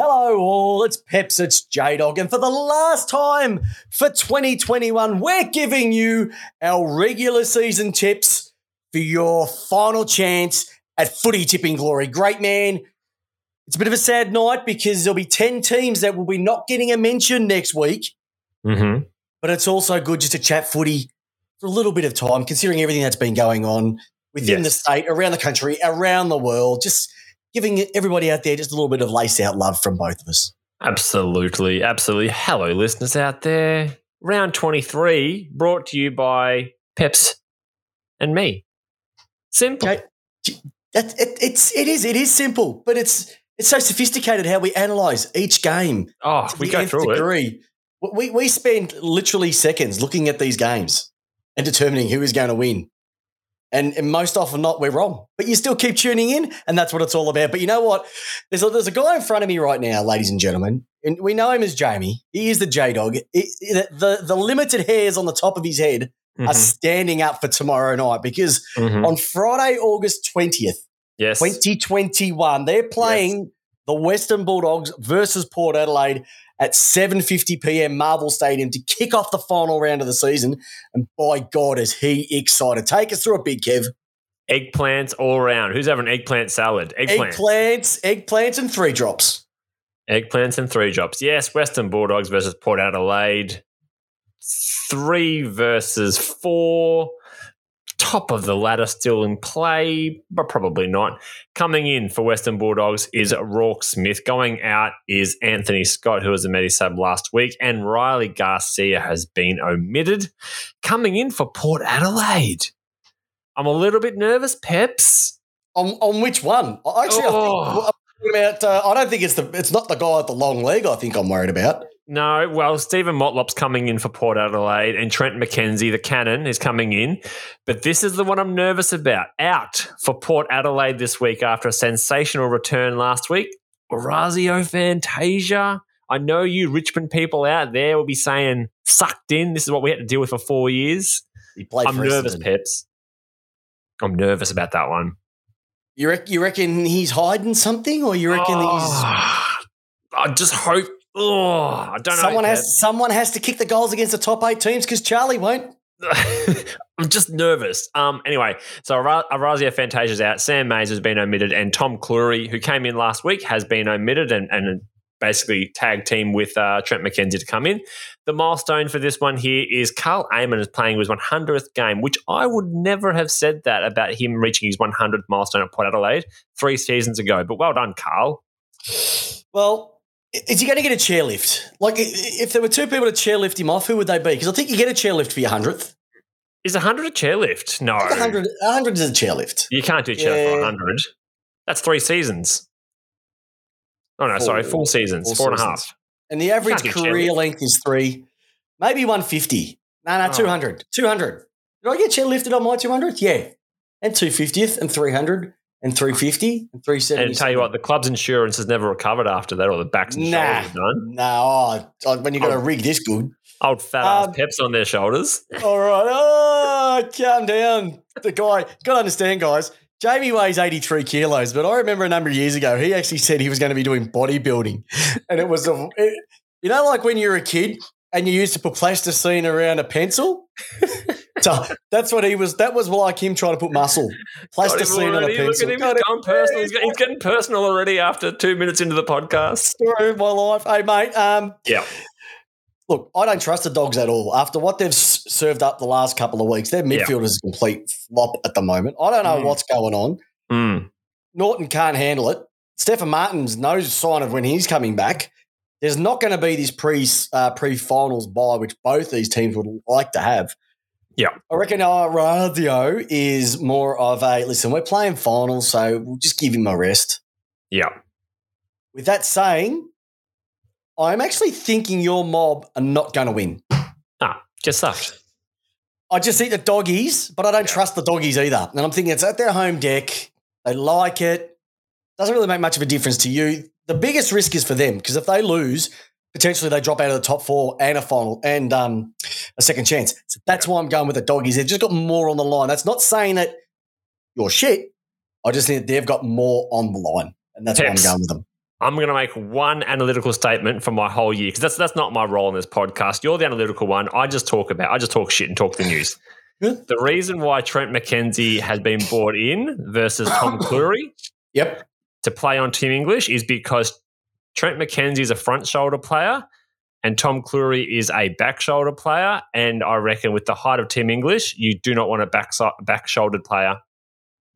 Hello, all. It's Peps, it's J Dog. And for the last time for 2021, we're giving you our regular season tips for your final chance at footy tipping glory. Great man. It's a bit of a sad night because there'll be 10 teams that will be not getting a mention next week. Mm-hmm. But it's also good just to chat footy for a little bit of time, considering everything that's been going on within Yes. the state, around the country, around the world. Just giving everybody out there just a little bit of lace out love from both of us. Absolutely. Absolutely. Hello, listeners out there. Round 23 brought to you by Peps and me. Simple. Okay. That, it, it's it is it is simple, but it's it's so sophisticated how we analyze each game. Oh, we go through it. We we spend literally seconds looking at these games and determining who is going to win. And, and most often not, we're wrong. But you still keep tuning in, and that's what it's all about. But you know what? There's a, there's a guy in front of me right now, ladies and gentlemen, and we know him as Jamie. He is the J Dog. The, the limited hairs on the top of his head are Mhm. standing up for tomorrow night because Mhm. on Friday, August 20th, Yes. 2021. They're playing the Western Bulldogs versus Port Adelaide at 7:50 p.m. Marvel Stadium to kick off the final round of the season. And by God, is he excited! Take us through it, Big Kev. Eggplants all around. Who's having eggplant salad? Eggplants. Eggplants, eggplants, and three drops. Eggplants and three drops. Yes, Western Bulldogs versus Port Adelaide. Three versus four. Top of the ladder still in play, but probably not. Coming in for Western Bulldogs is Roarke Smith. Going out is Anthony Scott, who was a Medisub last week, and Riley Garcia has been omitted. Coming in for Port Adelaide. I'm a little bit nervous, Peps. On, on which one? Actually, I Oh. think I'm talking about. Uh, I don't think it's the. It's not the guy with the long leg. I think I'm worried about. No, well, Steven Motlop's coming in for Port Adelaide, and Trent McKenzie, the cannon, is coming in. But this is the one I'm nervous about. Out for Port Adelaide this week after a sensational return last week. Orazio Fantasia. I know you Richmond people out there will be saying, sucked in. This is what we had to deal with for four years. He played I'm nervous, Essendon. Peps. I'm nervous about that one. You, rec- you reckon he's hiding something, or you reckon he's Oh, I just hope. Oh, I don't know. someone has someone has to kick the goals against the top eight teams because Charlie won't. I'm just nervous. Um, anyway, so Ara- Arazia Fantasia's out. Sam Mayes has been omitted, and Tom Clurey, who came in last week, has been omitted and, and basically tag team with uh, Trent McKenzie to come in. The milestone for this one here is Karl Amon is playing his 100th game, which I would never have said that about him reaching his 100th milestone at Port Adelaide three seasons ago. But well done, Karl. Well, is he going to get a chairlift? Like, if there were two people to chairlift him off, who would they be? Because I think you get a chairlift for your hundredth. Is 100 a chairlift? No. A hundred, hundred is a chairlift. You can't do chairlift for Yeah. 100. That's three seasons. Oh, no, sorry, Four. four seasons, Four four and a half. And the average career length is three, maybe one fifty. No, no, Oh. 200. 200. Did I get chairlifted on my two hundredth? Yeah, and two fiftieth, and three hundred, and three fifty, and three seventy. And tell you what, the club's insurance has never recovered after that, or the backs and Nah, shoulders done. no. Oh, when you got a Oh. rig this good. Old fat ass Um, peps on their shoulders. All right. Oh, calm down. The guy, got to understand, guys. Jamie weighs 83 kilos, but I remember a number of years ago, he actually said he was going to be doing bodybuilding. And it was, a, it- you know, like when you're a kid and you used to put plasticine around a pencil? so that's what he was, that was like him trying to put muscle. Got him Plasticine on a already. Look at him, he's it. personal. He's, he's getting personal already after two minutes into the podcast. Story of my life. Hey, mate. Um, Yeah. Look, I don't trust the dogs at all. After what they've served up the last couple of weeks, their Yeah. midfield is a complete flop at the moment. I don't know Mm. what's going on. Mm. Naughton can't handle it. Stefan Martin's no sign of when he's coming back. There's not going to be this pre uh, pre finals bye, which both these teams would like to have. Yeah. I reckon Orazio is more of a listen. We're playing finals, so we'll just give him a rest. Yeah. With that saying, I'm actually thinking your mob are not going to win. Ah, just sucked. I just think the doggies, but I don't trust the doggies either. And I'm thinking it's at their home deck. They like it. Doesn't really make much of a difference to you. The biggest risk is for them because if they lose, potentially they drop out of the top four and a final and um, a second chance. So that's why I'm going with the doggies. They've just got more on the line. That's not saying that you're shit. I just think that they've got more on the line, and that's why I'm going with them. I'm going to make one analytical statement for my whole year because that's that's not my role in this podcast. You're the analytical one. I just talk about, I just talk shit and talk the news. the reason why Trent McKenzie has been brought in versus Tom Clurey Yep. to play on Tim English is because Trent McKenzie is a front shoulder player and Tom Clurey is a back shoulder player. And I reckon with the height of Tim English, you do not want a back back shouldered player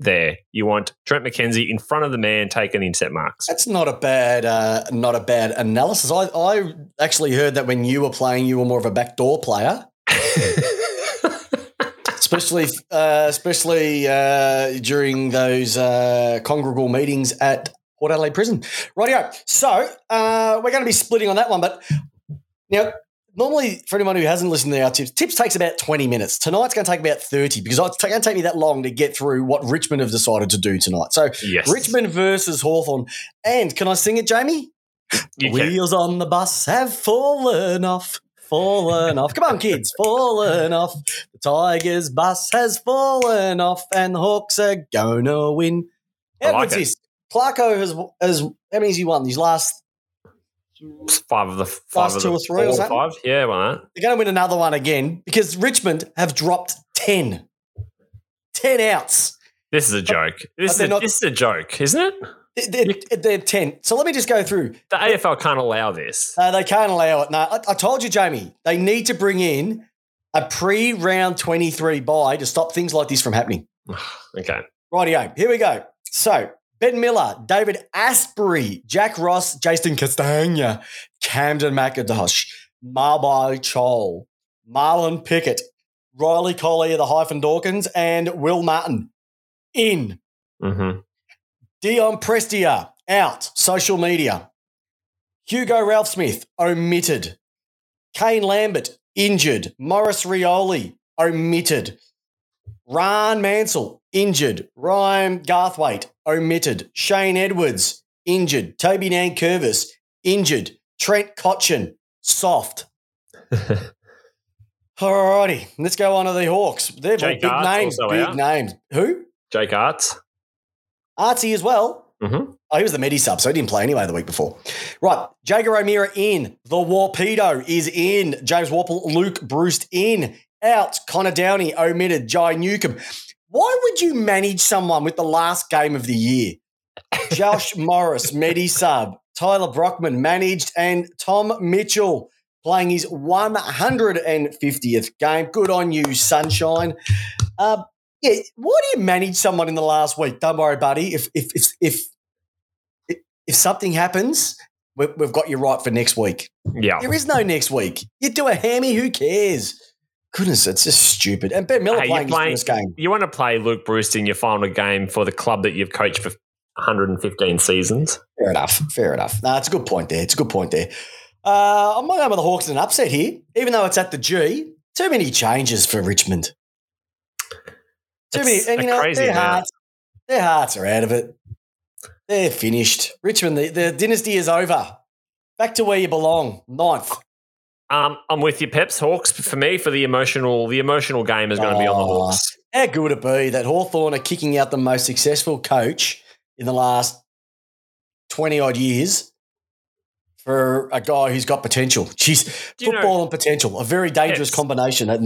there. You want Trent McKenzie in front of the man taking the intercept marks. That's not a bad, uh, not a bad analysis. I, I actually heard that when you were playing, you were more of a backdoor player, especially, uh, especially uh, during those uh, congregal meetings at Port Adelaide Prison. Rightio. So uh, we're going to be splitting on that one, but now. Normally, for anyone who hasn't listened to our tips, tips takes about 20 minutes. Tonight's going to take about 30 because it's going to take me that long to get through what Richmond have decided to do tonight. So, yes. Richmond versus Hawthorn. And can I sing it, Jamie? You can. Wheels on the bus have fallen off, fallen off. Come on, kids, fallen off. The Tigers bus has fallen off, and the Hawks are gonna win. I How like good's it. this? Clarko has has how many has he won? These last Five of the five Last of two the or three or something? five. Yeah, well, that. they're gonna win another one again because Richmond have dropped 10. 10 outs. This is a joke. This is a, not- this is a joke, isn't it? They're, they're, they're 10. So let me just go through. The AFL can't allow this. Uh, they can't allow it. No, I, I told you, Jamie, they need to bring in a pre round 23 bye to stop things like this from happening. Okay. Rightio, here we go. So, Ben Miller, David Astbury, Jack Ross, Jason Castagna, Kamdyn McIntosh, Mabior Chol, Marlion Pickett, Riley Collier, the hyphen Dawkins, and Will Martyn in. Mm-hmm. Dion Prestia out, social media. Hugo Ralphsmith omitted. Kane Lambert injured. Maurice Rioli omitted. Rhyan Mansell injured. Ryan Garthwaite omitted. Shane Edwards injured. Toby Nankervis injured. Trent Cotchin soft. Alrighty, let's go on to the Hawks. They're Jake big Arts names. Big out. names. Who? Jake Aarts. Artsy as well. Mm-hmm. Oh, he was the Medi sub, so he didn't play anyway the week before. Right, Jaeger O'Meara in. The Warpedo is in. James Worpel, Luke Bruce in. Out. Connor Downie omitted. Jai Newcomb. Why would you manage someone with the last game of the year? Josh Morris, Medi sub. Tyler Brockman managed, and Tom Mitchell playing his 150th game. Good on you, sunshine. Uh, yeah, why do you manage someone in the last week? Don't worry, buddy. If if if if if, if something happens, we, we've got you right for next week. Yeah. There is no next week. You do a hammy, who cares? Goodness, it's just stupid. And Ben Miller Hey, playing his playing- first game. You want to play Luke Bruce in your final game for the club that you've coached for 115 seasons. Fair enough. Fair enough. No, it's a good point there. It's a good point there. Uh, I'm not going with the Hawks in an upset here, even though it's at the G. Too many changes for Richmond. Too It's many, and you know crazy their hearts, their hearts are out of it. They're finished. Richmond, the, the dynasty is over. Back to where you belong, ninth. Um, I'm with you, Peps. Hawks for me for the emotional. The emotional game is going to be on the. Hawks. How good would it be that Hawthorn are kicking out the most successful coach in the last 20 odd years for a guy who's got potential? Jeez, football know- and potential, a very dangerous combination that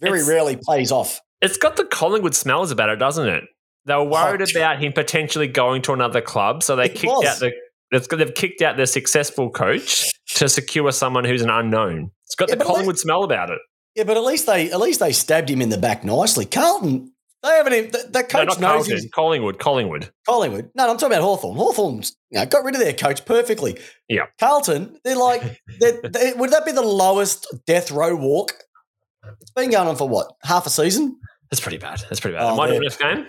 very rarely plays off. It's got the Collingwood smells about it, doesn't it? They were worried Oh, about him potentially going to another club, so they It kicked was. out the. It's, they've kicked out their successful coach to secure someone who's an unknown. It's got Yeah, the Collingwood smell about it. Yeah, but at least they at least they stabbed him in the back nicely. Carlton, they haven't even, No, coach not knows Carlton. Collingwood. Collingwood. Collingwood. No, I'm talking about Hawthorn. Hawthorn's you know, got rid of their coach perfectly. Yeah. Carlton, they're like, they're, they, would that be the lowest death row walk? It's been going on for what, half a season? That's pretty bad. That's pretty bad. Oh, Am I doing this game?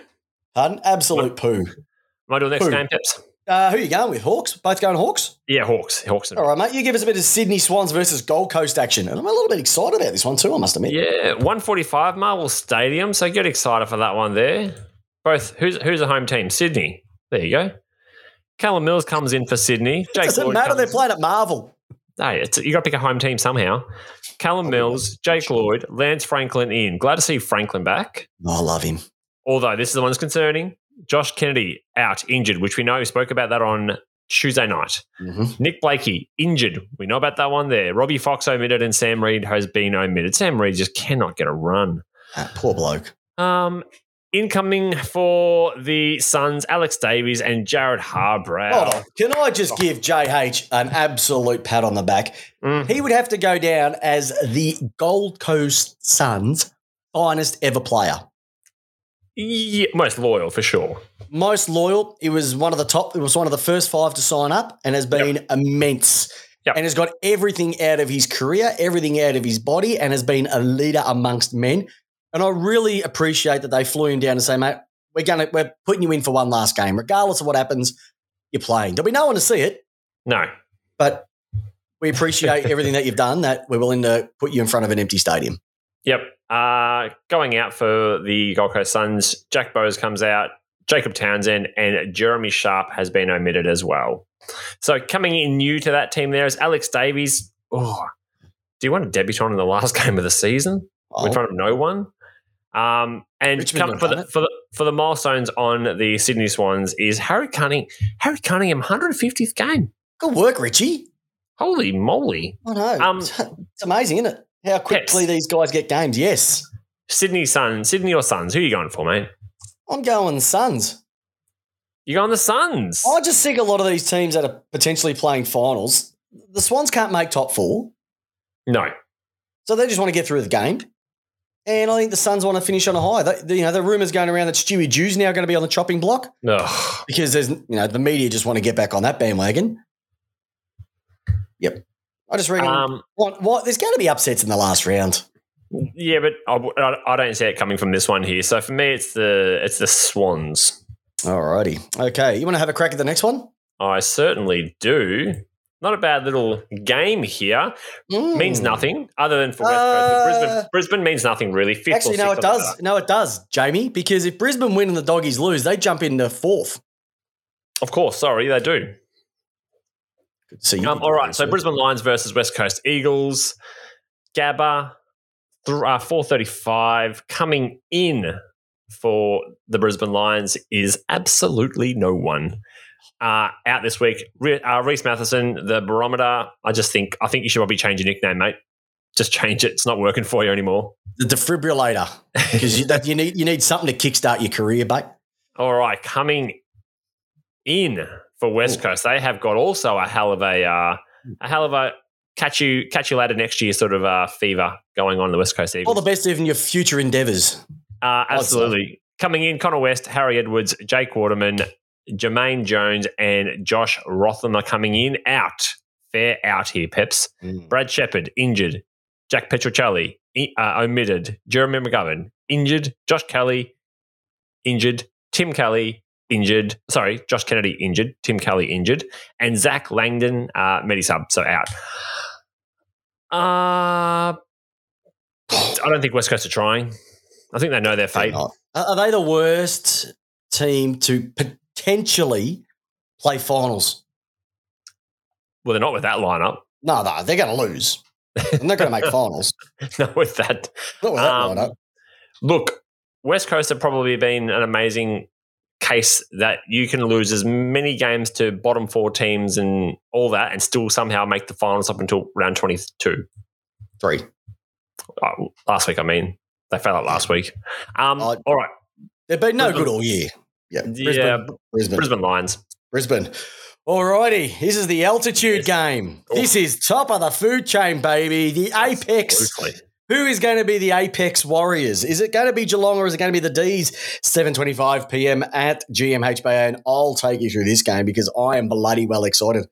Pardon? Absolute poo. Am I doing next Who? game, Peps? Uh, who are you going with? Hawks? Both going Hawks? Yeah, Hawks. Hawks. All right, mate. You give us a bit of Sydney Swans versus Gold Coast action. And I'm a little bit excited about this one too, I must admit. Yeah, 145 Marvel Stadium. So get excited for that one there. Both who's who's the home team? Sydney. There you go. Callum Mills comes in for Sydney. It Jake doesn't Lloyd matter. comes- They're playing at Marvel. Hey, it's, you got to pick a home team somehow. Callum Mills, Jake Lloyd, Lance Franklin in. Glad to see Franklin back. Oh, I love him. Although this is the one that's concerning. Josh Kennedy out injured, which we know we spoke about that on Tuesday night. Mhm. Nick Blakey injured. We know about that one there. Robbie Fox omitted and Sam Reid has been omitted. Sam Reid just cannot get a run. Ah, poor bloke. Um, incoming for the Suns, Alex Davies and Jarrod Harbrow. Hold on. Can I just give JH an absolute pat on the back? Mm. He would have to go down as the Gold Coast Suns' finest ever player. Yeah, most loyal for sure. Most loyal. He was one of the top. It was one of the first five to sign up, and has been immense. Yep. And has got everything out of his career, everything out of his body, and has been a leader amongst men. And I really appreciate that they flew him down and say, mate, we're gonna we're putting you in for one last game, regardless of what happens. You're playing. There'll be no one to see it, No. but we appreciate everything that you've done. That we're willing to put you in front of an empty stadium. Yep. Uh, going out for the Gold Coast Suns, Jack Bowes comes out, Jacob Townsend, and Jeremy Sharp has been omitted as well. So coming in new to that team there is Alex Davies. Oh, do you want a debutant in the last game of the season Oh, in front of no one? Um, and come for the, for the for the milestones on the Sydney Swans is Harry Cunning Harry Cunningham 150th game. good work, Richie. Holy moly! I know. Um, it's amazing, isn't it? How quickly these guys get games. Yes. Sydney Suns, Sydney or Suns? Who are you going for, mate? I'm going Suns. You going the Suns? I just think a lot of these teams that are potentially playing finals, the Swans can't make top four, No. so they just want to get through the game. And I think the Suns want to finish on a high. They, you know, the rumors going around that Stewie Dew's now going to be on the chopping block No. because there's, you know, the media just want to get back on that bandwagon. Yep. I just reckon Um, what, what, there's going to be upsets in the last round. Yeah, but I don't see it coming from this one here. So for me, it's the it's the Swans. Alrighty. Okay. You want to have a crack at the next one? I certainly do. Not a bad little game here. Means Mm. nothing other than for West Coast. Uh, Brisbane, Brisbane means nothing really. Fifth Actually, no, it doesn't No, it does, Jamie, because if Brisbane win and the doggies lose, they jump into fourth. Of course, sorry, they do. Good see you. Um, all right, so Brisbane Lions versus West Coast Eagles. Gabba, th- uh, 435. Coming in for the Brisbane Lions is absolutely no one. Uh, out this week, Re- uh, Rhys Mathieson, the barometer. I just think I think you should probably change your nickname, mate. Just change it. It's not working for you anymore. the defibrillator, because you, you need you need something to kickstart your career, mate. All right, coming in for West Ooh. Coast, they have got also a hell of a uh, a hell of a catch you catch you later next year sort of uh, fever going on in the West Coast Eagles. All the best in your future endeavours. uh, absolutely. Coming in, Connor West, Harry Edwards, Jake Waterman, Jamaine Jones, and Josh Rotham are coming in. Out, fair out here, Peps. Brad Sheppard injured. Jack Petruccelli i- uh, omitted. Jeremy McGovern injured. Josh Kelly injured. Tim Kelly injured. Sorry, Josh Kennedy injured. Tim Kelly injured, and Zac Langdon uh, medisub so out. Uh, I don't think West Coast are trying. I think they know their fate. are they the worst team to potentially play finals? Well, they're not with that lineup. No, no, they're going to lose. They're not going to make finals. not with that. Not with that Um, lineup. Look, West Coast have probably been an amazing case that you can lose as many games to bottom four teams and all that and still somehow make the finals up until round 22. Three. Uh, last week, I mean. They fell out last week. Um, I- all right. They've been no Brisbane. good all year. Yeah. Brisbane. Yeah, Brisbane. Brisbane Lions. Brisbane. Alrighty, this is the altitude Yes. game. Oh. This is top of the food chain, baby. The apex. Absolutely. Who is going to be the apex warriors? Is it going to be Geelong or is it going to be the D's? 7:25 p.m. at GMHBA, and I'll take you through this game because I am bloody well excited.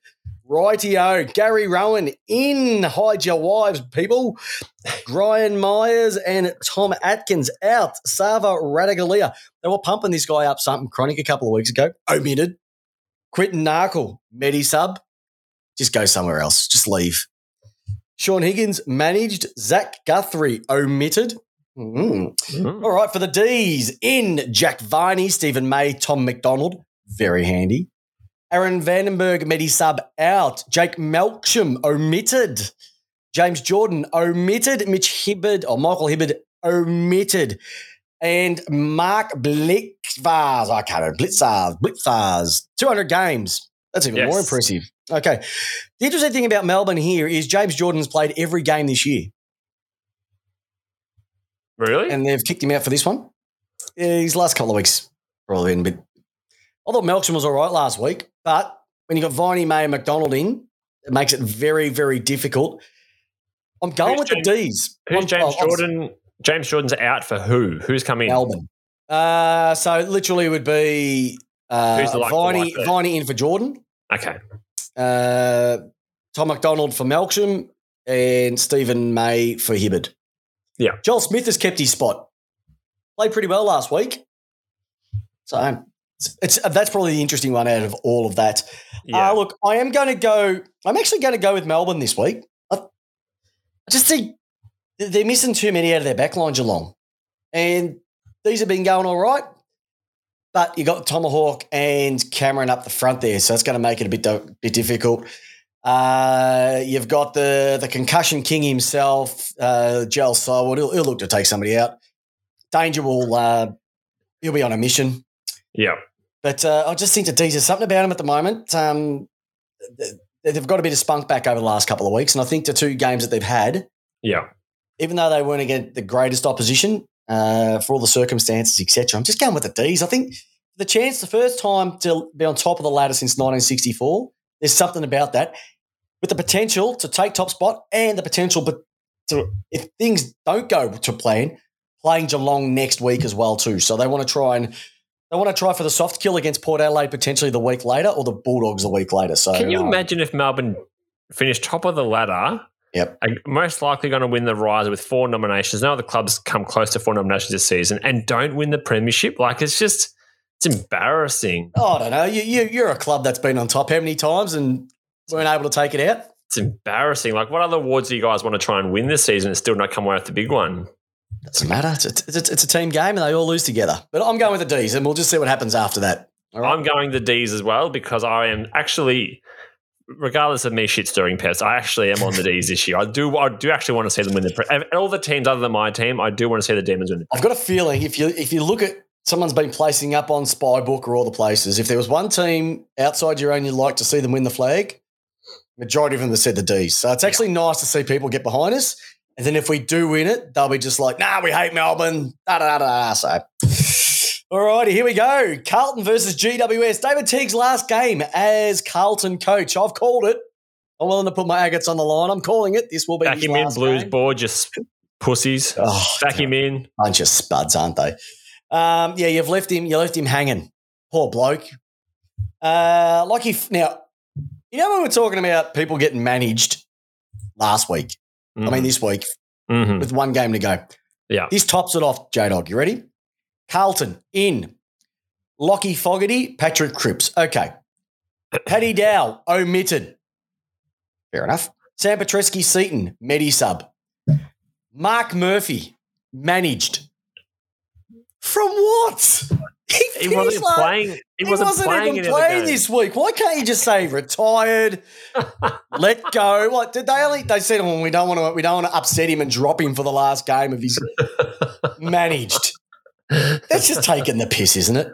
Rightio, Gary Rohan in. Hide your wives, people. Gryan Miers and Tom Atkins out. Sava Ratugolea. They were pumping this guy up something chronic a couple of weeks ago. Omitted. Quinton Narkle, Medisub. Just go somewhere else. Just leave. Shaun Higgins managed. Zach Guthrie omitted. Mm. Mm. All right, for the D's in Jack Viney, Steven May, Tom McDonald. Very handy. Aaron Vandenberg, Medisub out. Jake Melksham omitted. James Jordan omitted. Mitch Hibberd or Michael Hibberd omitted. And Mark Blitzvars, I can't remember, Blitzvars, Blitzvars, 200 games. That's even more impressive. Okay. The interesting thing about Melbourne here is James Jordan's played every game this year, Really? and they've kicked him out for this one. Yeah, his last couple of weeks probably been a bit. I thought Melksham was all right last week, but when you got Viney, May, and McDonald in, it makes it very, very difficult. I'm going Who's with the D's. Who's I'm- James oh, I'm- Jordan? James Jordan's out for who? Who's coming? In? Melbourne. Uh, so literally it would be uh, Who's the like for Viney. Viney in for Jordan, Okay. Uh, Tom McDonald for Melksham, and Steven May for Hibberd. Yeah. Joel Smith has kept his spot. Played pretty well last week. So it's, it's that's probably the interesting one out of all of that. Yeah. Uh, look, I am going to go. I'm actually going to go with Melbourne this week. I, I just think they're missing too many out of their backline, Geelong, and these have been going all right. But you got Tomahawk and Cameron up the front there, so it's going to make it a bit do- bit difficult. Uh, you've got the the concussion king himself, uh, Soward. He'll, he'll look to take somebody out. Danger will uh, he'll be on a mission. yeah. But uh, I just think the D's, there's something about him at the moment. Um, they've got a bit of spunk back over the last couple of weeks. And I think the two games that they've had, Yeah. even though they weren't against the greatest opposition uh, for all the circumstances, etc., I'm just going with the D's. I think the chance, the first time to be on top of the ladder since 1964, there's something about that with the potential to take top spot and the potential but to, if things don't go to plan, playing Geelong next week as well too. So they want to try and they want to try for the soft kill against Port Adelaide potentially the week later or the Bulldogs the week later. So Can you um, imagine if Melbourne finished top of the ladder? Yep. are most likely going to win the Riser with four nominations. No other clubs come close to four nominations this season and don't win the premiership. Like it's just it's embarrassing. Oh, I don't know. You, you, you're a club that's been on top how many times and weren't able to take it out? It's embarrassing. Like what other awards do you guys want to try and win this season and still not come away with the big one? Doesn't matter. It's a, it's, a, it's a team game and they all lose together. But I'm going with the D's and we'll just see what happens after that. Right. I'm going the D's as well because I am actually, regardless of me shit stirring Peps, I actually am on the D's this year. I do, I do actually want to see them win the. Pre- and all the teams other than my team, I do want to see the Demons win. The I've got a feeling if you if you look at someone's been placing up on Spybook or all the places, if there was one team outside your own you'd like to see them win the flag, majority of them have said the D's. So it's actually nice to see people get behind us. And then if we do win it, they'll be just like, nah, we hate Melbourne. Da da da da. So all righty, here we go. Carlton versus GWS. David Teague's last game as Carlton coach. I've called it. I'm willing to put my agates on the line. I'm calling it. This will be Back him in, Blues game. board, just pussies. Oh, Back him in. bunch of spuds, aren't they? Um, yeah, you've left him. You left him hanging. Poor bloke. Uh, like if now, you know when we we're talking about people getting managed last week. I mean this week Mhm. with one game to go. Yeah. This tops it off. J Dog, you ready? Carlton in. Lachie Fogarty, Patrick Cripps. Okay. Paddy Dow omitted. Fair enough. Sam Petrevski-Seton, Medi sub. Marc Murphy managed. From what? he finished wasn't like- playing. He, He wasn't, wasn't, playing even playing this week. Why can't you just say retired? let go. What did they only? They said, "Oh, we don't want to. We don't want to upset him and drop him for the last game of his managed." That's just taking the piss, isn't it?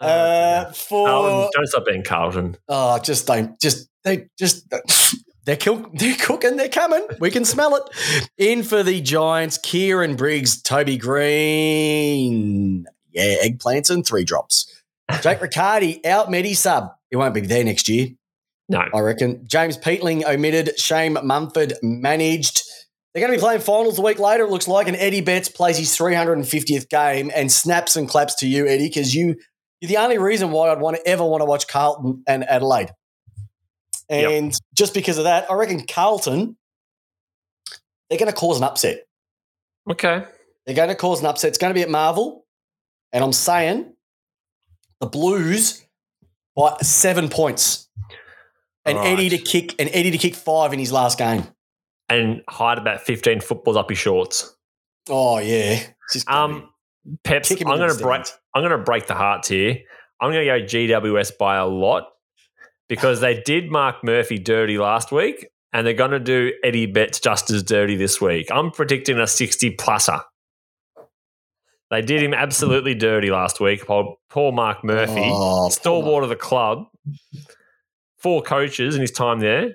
Uh, for Carlton, don't stop being Carlton. oh, just don't. Just they just. They're, cook, they're cooking. They're coming. We can smell it. In for the Giants, Kieran Briggs, Toby Greene. Yeah, eggplants and three drops. Jake Riccardi out Medi sub. He won't be there next year, No. I reckon. James Peatling omitted. Shane Mumford managed. They're going to be playing finals a week later, it looks like. And Eddie Betts plays his 350th game and snaps and claps to you, Eddie, because you, you're the only reason why I'd want to ever want to watch Carlton and Adelaide. Yep. And just because of that, I reckon Carlton, they're going to cause an upset. Okay. They're going to cause an upset. It's going to be at Marvel. And I'm saying the Blues by seven points. And Right. Eddie to kick and Eddie to kick five in his last game. And hide about 15 footballs up his shorts. Oh yeah. It's just gonna Um, Peps, I'm going to break. I'm going to break the hearts here. I'm going to go GWS by a lot because they did Marc Murphy dirty last week, and they're going to do Eddie Betts just as dirty this week. I'm predicting a 60 pluser. They did him absolutely dirty last week. Poor, poor Marc Murphy, Oh, stalwart of the club. four coaches in his time there.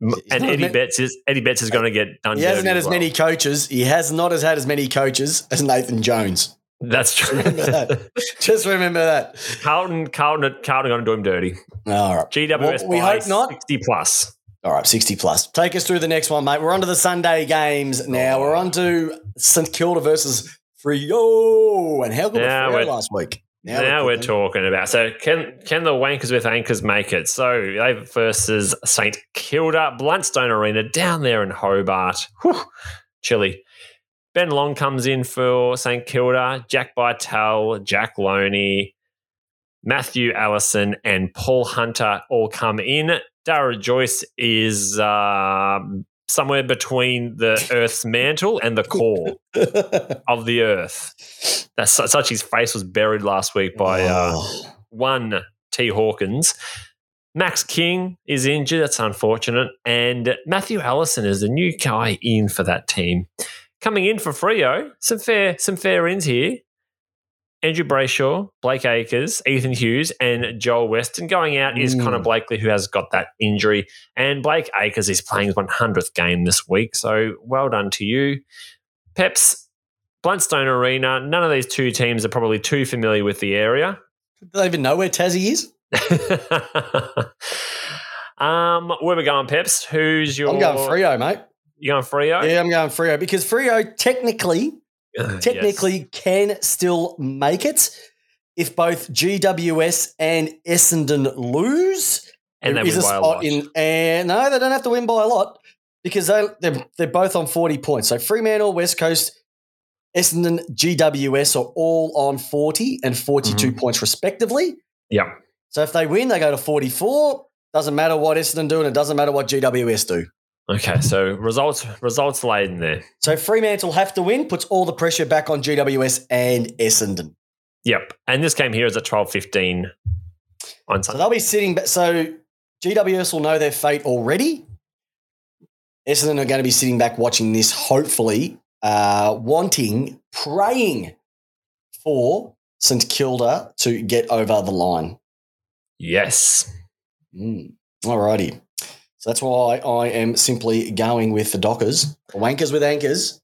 And Eddie Betts is Eddie Betts is uh, going to get done. He hasn't had as well. many coaches. He has not as had as many coaches as Nathan Jones. That's true. Remember that. Just remember that. Carlton, Carlton, Carlton are going to do him dirty. All right. GWS Well, we hope not. sixty plus. All right, 60 plus. Take us through the next one, mate. We're on to the Sunday games now. We're on to St Kilda versus Freo. And how good was Freo last week? Now, we're cooking. talking about so can can the wankers with anchors make it? So they versus St Kilda Blundstone Arena down there in Hobart. Whew, chilly. Ben Long comes in for St Kilda. Jack Bytel, Jack Lonie, Matthew Allison, and Paul Hunter all come in. Darragh Joyce is uh, somewhere between the Earth's mantle and the core of the Earth. That's such his face was buried last week by uh, Oh. one T Hawkins. Max King is injured. That's unfortunate. And Matthew Allison is the new guy in for that team. Coming in for Freo, some fair, some fair ins here. Andrew Brayshaw, Blake Acres, Ethan Hughes, and Joel Weston. Going out is Mm. Connor Blakely, who has got that injury. And Blake Acres is playing his 100th game this week. So well done to you. Peps, Blundstone Arena. None of these two teams are probably too familiar with the area. Do they even know where Tassie is? um, where we going, Peps? Who's your? I'm going Freo, mate. You going Freo? Yeah, I'm going Freo because Freo technically, Yes. technically can still make it if both GWS and Essendon lose. and they There is win a by a spot lot. in, and no, they don't have to win by a lot because they they're, they're both on 40 points. So Fremantle, West Coast, Essendon, GWS are all on 40 and 42 Mm-hmm. points respectively. Yeah. So if they win, they go to 44. Doesn't matter what Essendon do, and it doesn't matter what GWS do. Okay, so results results laid in there. So Fremantle have to win, puts all the pressure back on GWS and Essendon. Yep. And this game here is at twelve fifteen on Sunday. So they'll be sitting. So GWS will know their fate already. Essendon are going to be sitting back watching this, hopefully, uh, wanting, praying for St Kilda to get over the line. Yes. Mm. Alrighty. So that's why I am simply going with the Dockers, Wankers with anchors,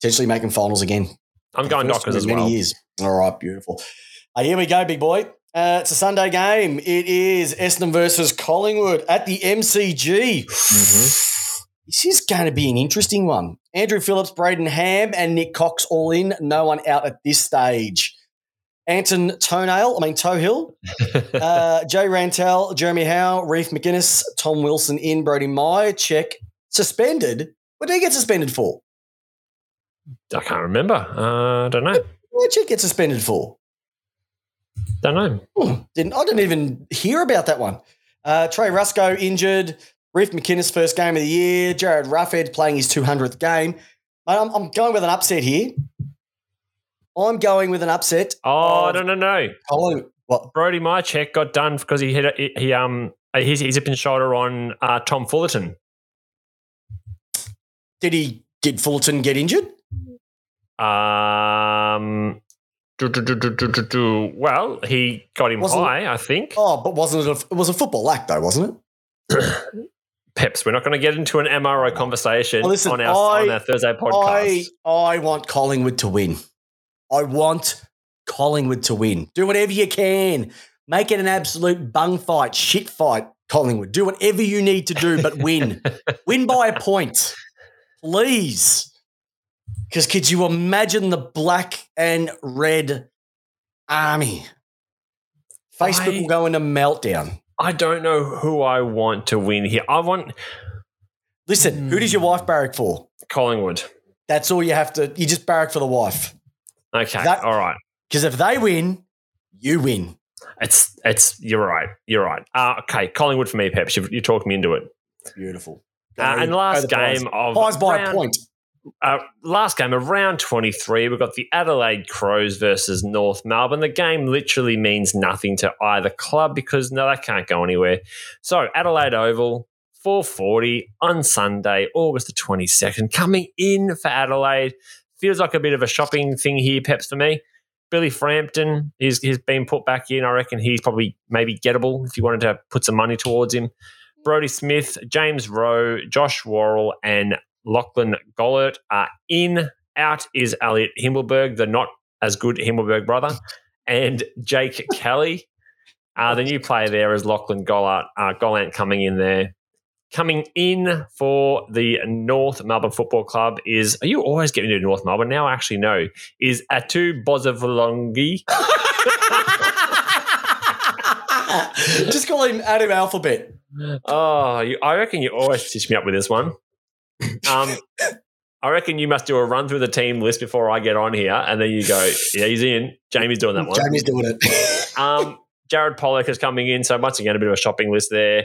potentially making finals again. I'm going Dockers as many well. Years. All right, beautiful. Uh, here we go, big boy. Uh, it's a Sunday game. It is Essendon versus Collingwood at the MCG. This is going to be an interesting one. Andrew Phillips, Brayden Ham, and Nick Cox all in. No one out at this stage. Anton Toenail, I mean Tohill, uh, Jay Rantall, Jeremy Howe, Reef McInnes, Tom Wilson in, Brody Meyer, check. Suspended? What did he get suspended for? I can't remember. Uh, I don't know. What did Check get suspended for? Don't know. Hmm, didn't I didn't even hear about that one. Uh, Trey Ruscoe injured. Reef McInnes first game of the year. Jared Roughead playing his 200th game. I'm, I'm going with an upset here. I'm going with an upset. Oh no no no! Collingwood. What? Brody Mihocek got done because he hit a, he, um he's he's hip and shoulder on uh, Tom Fullarton. Did he? Did Fullarton get injured? Um, do, do, do, do, do, do, do. well, he got him Wasn't- high, I think. Oh, but wasn't it? A, it was a football act though, wasn't it? Peps, we're not going to get into an MRO conversation Well, listen, on our on I- our Thursday podcast. I I want Collingwood to win. I want Collingwood to win. Do whatever you can. Make it an absolute bung fight, shit fight, Collingwood. Do whatever you need to do, but win. win by a point. Please. Because could you imagine the black and red army? Facebook I- will go into meltdown. I don't know who I want to win here. I want Listen, who does your wife barrack for? Collingwood. That's all you have to. You just barrack for the wife. Okay, That- all right. Because if they win, you win. It's it's you're right. You're right. Uh, okay, Collingwood for me, Peps. You, you talked me into it. Beautiful. Uh, and last game of Pies by a round- point. Uh, last game around 23, we've got the Adelaide Crows versus North Melbourne. The game literally means nothing to either club because no, they can't go anywhere. So Adelaide Oval, 440 on Sunday, August the 22nd, coming in for Adelaide. Feels like a bit of a shopping thing here, Peps, for me. Billy Frampton, he's, he's been put back in. I reckon he's probably maybe gettable if you wanted to put some money towards him. Brodie Smith, James Rowe, Josh Worrell, and Lachlan Gollert are in. Out is Elliott Himmelberg, the not as good Himmelberg brother, and Jake Kelly. Uh, the new player there is Lachlan Gollart, uh, Gollant coming in there. Coming in for the North Melbourne Football Club is, are you always getting to North Melbourne? Now I actually know, is Atu Bozavalongi. Just call him Adam Alphabet. Oh, you, I reckon you always stitch me up with this one. Um, I reckon you must do a run through the team list before I get on here, and then you go, "Yeah, he's in." Jamie's doing that one. Jamie's doing it. um, Jared Polec is coming in, so once again, a bit of a shopping list there.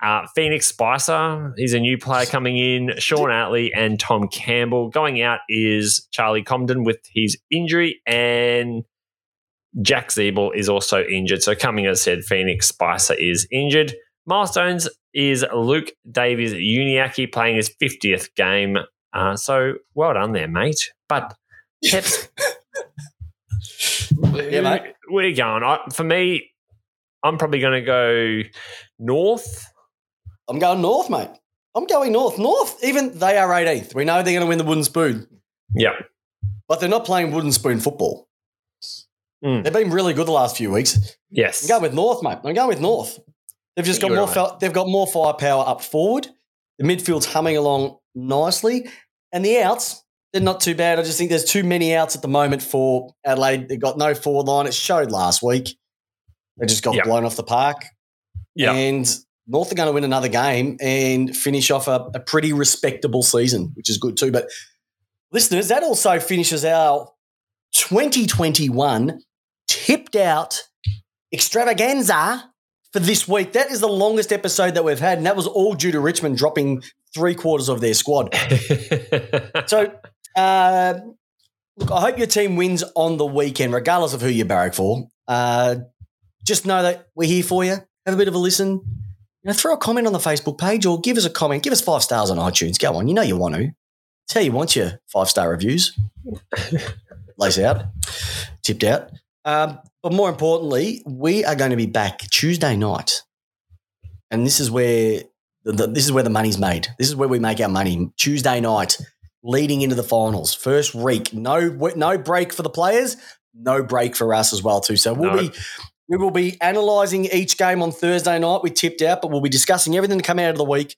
Uh, Phoenix Spicer, he's a new player coming in. Shaun Atley and Tom Campbell. Going out is Charlie Comben with his injury, and Jack Ziebell is also injured. So coming, as I said, Phoenix Spicer is injured. Milestones is Luke Davies Uniacke playing his 50th game. Uh, so well done there, mate. But Peps, yeah, mate. where are you going? I, for me, I'm probably going to go north. I'm going north, mate. I'm going north. North, even they are 18th. We know they're going to win the wooden spoon, Yeah. but they're not playing wooden spoon football. Mm. They've been really good the last few weeks. Yes. I'm going with North, mate. I'm going with North. They've just got more. right. They've got more firepower up forward. The midfield's humming along nicely, and the outs they're not too bad. I just think there's too many outs at the moment for Adelaide. They've got no forward line. It showed last week. They just got Yep. blown off the park. Yeah. And North are going to win another game and finish off a, a pretty respectable season, which is good too. But listeners, that also finishes our 2021 tipped out extravaganza for this week. That is the longest episode that we've had, and that was all due to Richmond dropping three quarters of their squad. So, uh, look, I hope your team wins on the weekend, regardless of who you barrack for. Uh, just know that we're here for you. Have a bit of a listen. You know, throw a comment on the Facebook page or give us a comment. Give us five stars on iTunes. Go on. You know you want to. Tell you want your five star reviews. Lace out, tipped out. Um, but more importantly, we are going to be back Tuesday night, and this is where the, the, this is where the money's made. This is where we make our money. Tuesday night, leading into the finals, first week. No no break for the players. No break for us as well too. So we'll No. be we will be analysing each game on Thursday night. We tipped out, but we'll be discussing everything to come out of the week,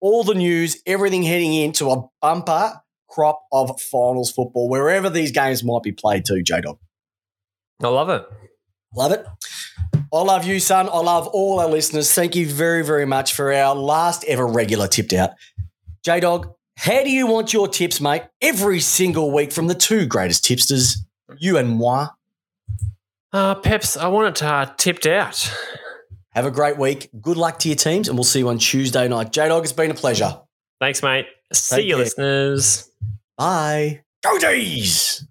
all the news, everything heading into a bumper crop of finals football, wherever these games might be played to, J Dog. I love it. Love it. I love you, son. I love all our listeners. Thank you very, very much for our last ever regular tipped out. J Dog, how do you want your tips, mate? Every single week from the two greatest tipsters, you and moi. Uh, Peps, I want it uh, tipped out. Have a great week. Good luck to your teams, and we'll see you on Tuesday night. J Dog, it's been a pleasure. Thanks, mate. See Take you, care. listeners. Bye. Go D's!